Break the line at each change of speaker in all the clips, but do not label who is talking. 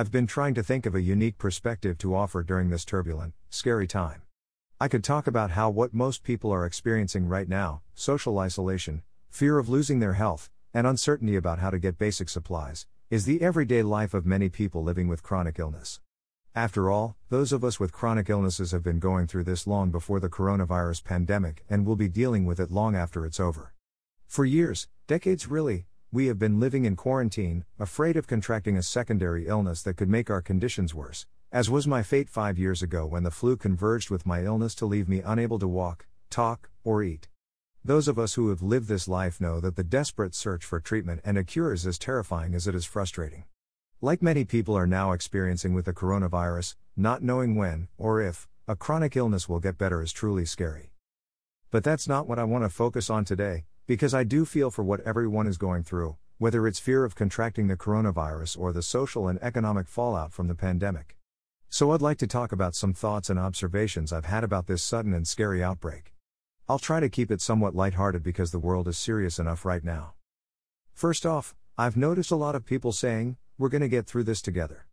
I've been trying to think of a unique perspective to offer during this turbulent, scary time. I could talk about how what most people are experiencing right now social isolation, fear of losing their health, and uncertainty about how to get basic supplies is the everyday life of many people living with chronic illness. After all, those of us with chronic illnesses have been going through this long before the coronavirus pandemic and will be dealing with it long after it's over. For years, decades really, we have been living in quarantine, afraid of contracting a secondary illness that could make our conditions worse, as was my fate five years ago when the flu converged with my illness to leave me unable to walk, talk, or eat. Those of us who have lived this life know that the desperate search for treatment and a cure is as terrifying as it is frustrating. Like many people are now experiencing with the coronavirus, not knowing when, or if, a chronic illness will get better is truly scary. But that's not what I want to focus on today, because I do feel for what everyone is going through, whether it's fear of contracting the coronavirus or the social and economic fallout from the pandemic. So I'd like to talk about some thoughts and observations I've had about this sudden and scary outbreak. I'll try to keep it somewhat lighthearted because the world is serious enough right now. First off, I've noticed a lot of people saying, we're to get through this together.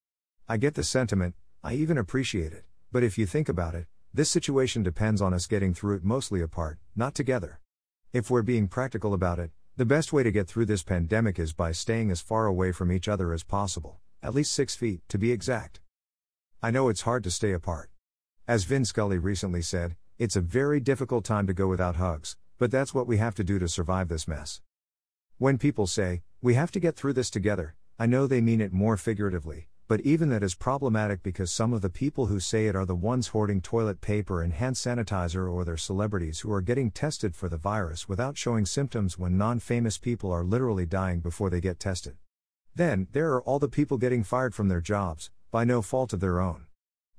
I get the sentiment, I even appreciate it, but if you think about it, this situation depends on us getting through it mostly apart, not together. If we're being practical about it, the best way to get through this pandemic is by staying as far away from each other as possible, at least six feet, to be exact. I know it's hard to stay apart. As Vin Scully recently said, it's a very difficult time to go without hugs, but that's what we have to do to survive this mess. When people say, we have to get through this together, I know they mean it more figuratively, but even that is problematic because some of the people who say it are the ones hoarding toilet paper and hand sanitizer or they're celebrities who are getting tested for the virus without showing symptoms when non famous people are literally dying before they get tested. Then, there are all the people getting fired from their jobs, by no fault of their own.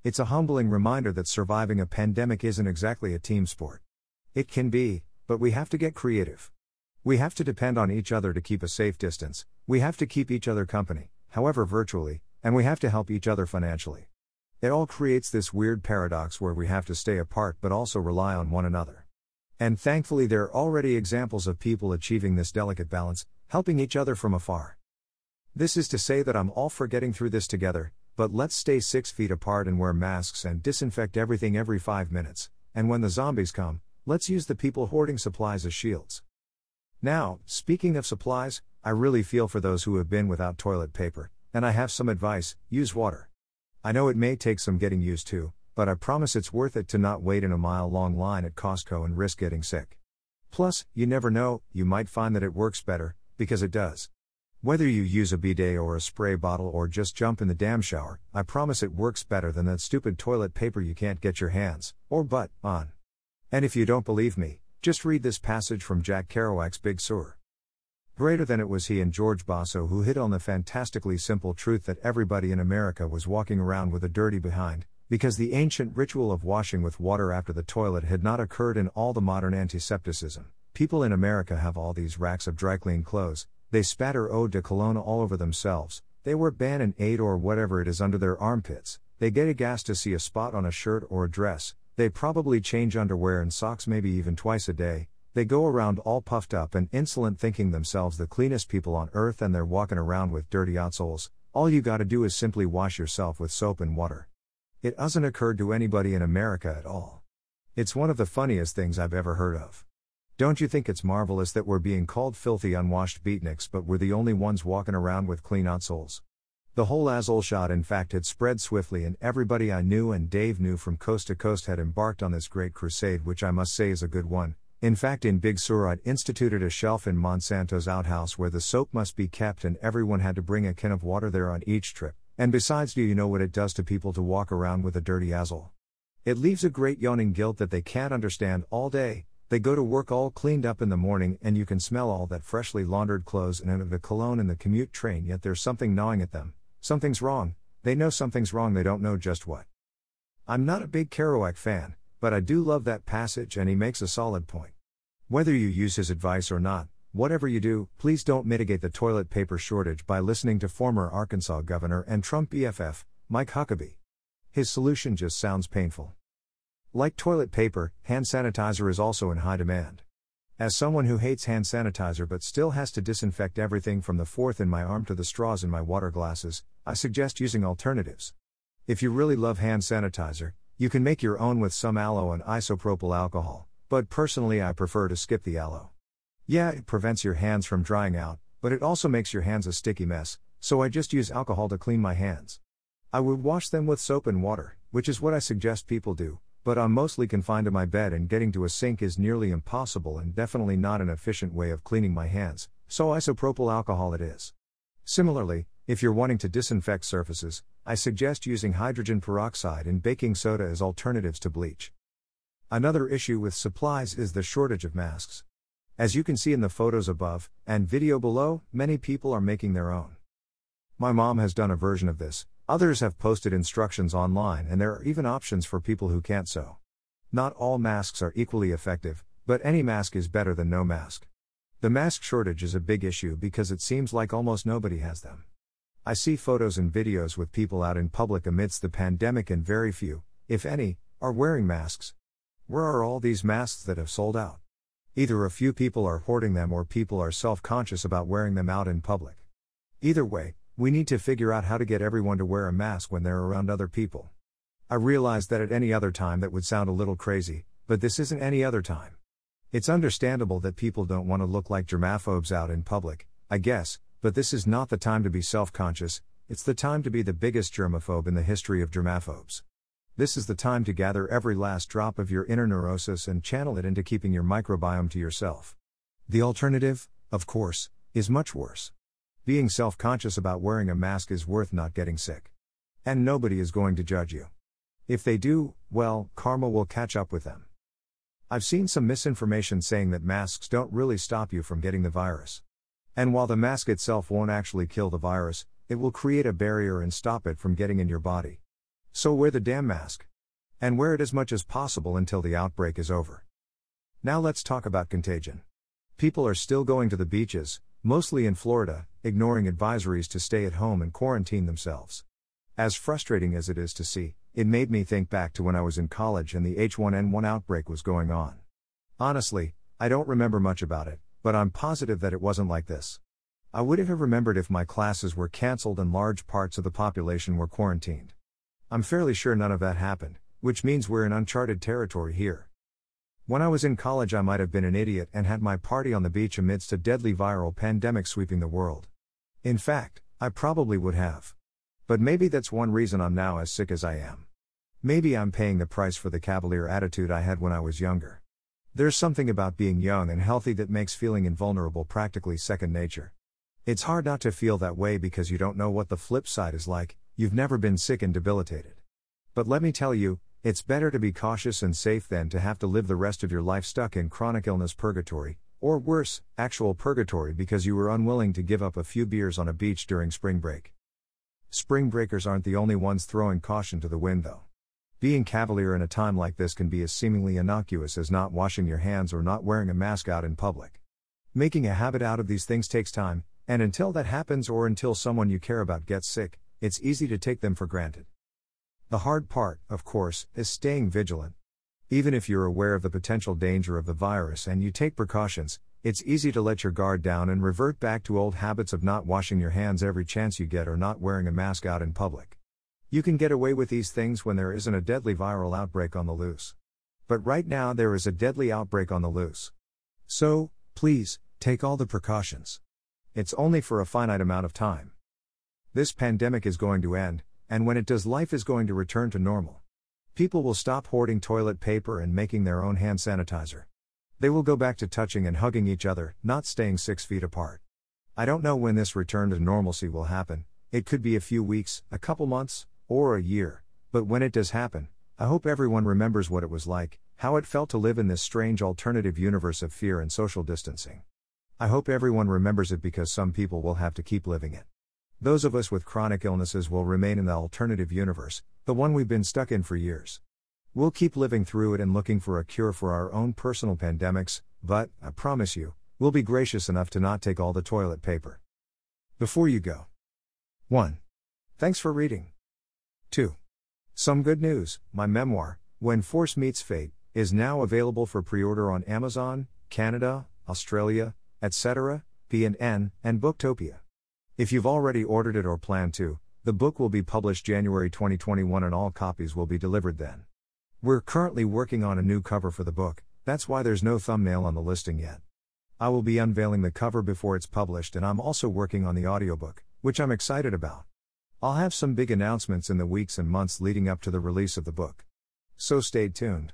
It's a humbling reminder that surviving a pandemic isn't exactly a team sport. It can be, but we have to get creative. We have to depend on each other to keep a safe distance, we have to keep each other company, however virtually, and we have to help each other financially. It all creates this weird paradox where we have to stay apart but also rely on one another. And thankfully, there are already examples of people achieving this delicate balance, helping each other from afar. This is to say that I'm all for getting through this together, but let's stay six feet apart and wear masks and disinfect everything every five minutes, and when the zombies come, let's use the people hoarding supplies as shields. Now, speaking of supplies, I really feel for those who have been without toilet paper, and I have some advice use water. I know it may take some getting used to, but I promise it's worth it to not wait in a mile long line at Costco and risk getting sick. Plus, you never know, you might find that it works better, because it does. Whether you use a bidet or a spray bottle or just jump in the damn shower, I promise it works better than that stupid toilet paper you can't get your hands, or butt, on. And if you don't believe me, just read this passage from Jack Kerouac's Big Sur. Greater than it was he and George Baso who hit on the fantastically simple truth that everybody in America was walking around with a dirty behind, because the ancient ritual of washing with water after the toilet had not occurred in all the modern antisepticism. People in America have all these racks of dry clean clothes, they spatter eau de cologne all over themselves, they wear Band Aid or whatever it is under their armpits, they get a gas to see a spot on a shirt or a dress, they probably change underwear and socks maybe even twice a day, they go around all puffed up and insolent thinking themselves the cleanest people on earth and they're walking around with dirty outsoles. All you gotta do is simply wash yourself with soap and water. It hasn't occurred to anybody in America at all. It's one of the funniest things I've ever heard of. Don't you think it's marvelous that we're being called filthy unwashed beatniks but we're the only ones walking around with clean outsoles? The whole Azole shot in fact had spread swiftly and everybody I knew and Dave knew from coast to coast had embarked on this great crusade which I must say is a good one, in fact, in Big Sur, I'd instituted a shelf in Monsanto's outhouse where the soap must be kept, and everyone had to bring a can of water there on each trip. And besides, do you know what it does to people to walk around with a dirty Azole? It leaves a great yawning guilt that they can't understand all day. They go to work all cleaned up in the morning, and you can smell all that freshly laundered clothes and of the cologne in the commute train, yet there's something gnawing at them. Something's wrong. They know something's wrong, they don't know just what. I'm not a big Kerouac fan, but I do love that passage and he makes a solid point. Whether you use his advice or not, whatever you do, please don't mitigate the toilet paper shortage by listening to former Arkansas Governor and Trump BFF, Mike Huckabee. His solution just sounds painful. Like toilet paper, hand sanitizer is also in high demand. As someone who hates hand sanitizer but still has to disinfect everything from the fourth in my arm to the straws in my water glasses, I suggest using alternatives. If you really love hand sanitizer, you can make your own with some aloe and isopropyl alcohol, but personally I prefer to skip the aloe. Yeah, it prevents your hands from drying out, but it also makes your hands a sticky mess, so I just use alcohol to clean my hands. I would wash them with soap and water, which is what I suggest people do, but I'm mostly confined to my bed and getting to a sink is nearly impossible and definitely not an efficient way of cleaning my hands, so isopropyl alcohol it is. Similarly, if you're wanting to disinfect surfaces, I suggest using hydrogen peroxide and baking soda as alternatives to bleach. Another issue with supplies is the shortage of masks. As you can see in the photos above and video below, many people are making their own. My mom has done a version of this, Others have posted instructions online, and there are even options for people who can't sew. Not all masks are equally effective, but any mask is better than no mask. The mask shortage is a big issue because it seems like almost nobody has them. I see photos and videos with people out in public amidst the pandemic, and very few, if any, are wearing masks. Where are all these masks that have sold out? Either a few people are hoarding them or people are self conscious about wearing them out in public. Either way, we need to figure out how to get everyone to wear a mask when they're around other people. I realize that at any other time that would sound a little crazy, but this isn't any other time. It's understandable that people don't want to look like germaphobes out in public, I guess, but this is not the time to be self conscious, it's the time to be the biggest germaphobe in the history of germaphobes. This is the time to gather every last drop of your inner neurosis and channel it into keeping your microbiome to yourself. The alternative, of course, is much worse. Being self conscious about wearing a mask is worth not getting sick. And nobody is going to judge you. If they do, well, karma will catch up with them. I've seen some misinformation saying that masks don't really stop you from getting the virus. And while the mask itself won't actually kill the virus, it will create a barrier and stop it from getting in your body. So wear the damn mask. And wear it as much as possible until the outbreak is over. Now let's talk about contagion. People are still going to the beaches, mostly in Florida, ignoring advisories to stay at home and quarantine themselves. As frustrating as it is to see, it made me think back to when I was in college and the H1N1 outbreak was going on. Honestly, I don't remember much about it, but I'm positive that it wasn't like this. I wouldn't have remembered if my classes were cancelled and large parts of the population were quarantined. I'm fairly sure none of that happened, which means we're in uncharted territory here. When I was in college, I might have been an idiot and had my party on the beach amidst a deadly viral pandemic sweeping the world. In fact, I probably would have. But maybe that's one reason I'm now as sick as I am. Maybe I'm paying the price for the cavalier attitude I had when I was younger. There's something about being young and healthy that makes feeling invulnerable practically second nature. It's hard not to feel that way because you don't know what the flip side is like, you've never been sick and debilitated. But let me tell you, it's better to be cautious and safe than to have to live the rest of your life stuck in chronic illness purgatory, or worse, actual purgatory because you were unwilling to give up a few beers on a beach during spring break. Spring breakers aren't the only ones throwing caution to the wind, though. Being cavalier in a time like this can be as seemingly innocuous as not washing your hands or not wearing a mask out in public. Making a habit out of these things takes time, and until that happens or until someone you care about gets sick, it's easy to take them for granted. The hard part, of course, is staying vigilant. Even if you're aware of the potential danger of the virus and you take precautions, it's easy to let your guard down and revert back to old habits of not washing your hands every chance you get or not wearing a mask out in public. You can get away with these things when there isn't a deadly viral outbreak on the loose. But right now there is a deadly outbreak on the loose. So, please, take all the precautions. It's only for a finite amount of time. This pandemic is going to end, and when it does, life is going to return to normal. People will stop hoarding toilet paper and making their own hand sanitizer. They will go back to touching and hugging each other, not staying six feet apart. I don't know when this return to normalcy will happen, it could be a few weeks, a couple months, or a year, but when it does happen, I hope everyone remembers what it was like, how it felt to live in this strange alternative universe of fear and social distancing. I hope everyone remembers it because some people will have to keep living it. Those of us with chronic illnesses will remain in the alternative universe, the one we've been stuck in for years. We'll keep living through it and looking for a cure for our own personal pandemics, but, I promise you, we'll be gracious enough to not take all the toilet paper. Before you go. 1. Thanks for reading. 2. Some good news my memoir, When Force Meets Fate, is now available for pre order on Amazon, Canada, Australia, etc., B&N, and Booktopia. If you've already ordered it or plan to, the book will be published January 2021 and all copies will be delivered then. We're currently working on a new cover for the book, that's why there's no thumbnail on the listing yet. I will be unveiling the cover before it's published and I'm also working on the audiobook, which I'm excited about. I'll have some big announcements in the weeks and months leading up to the release of the book. So stay tuned.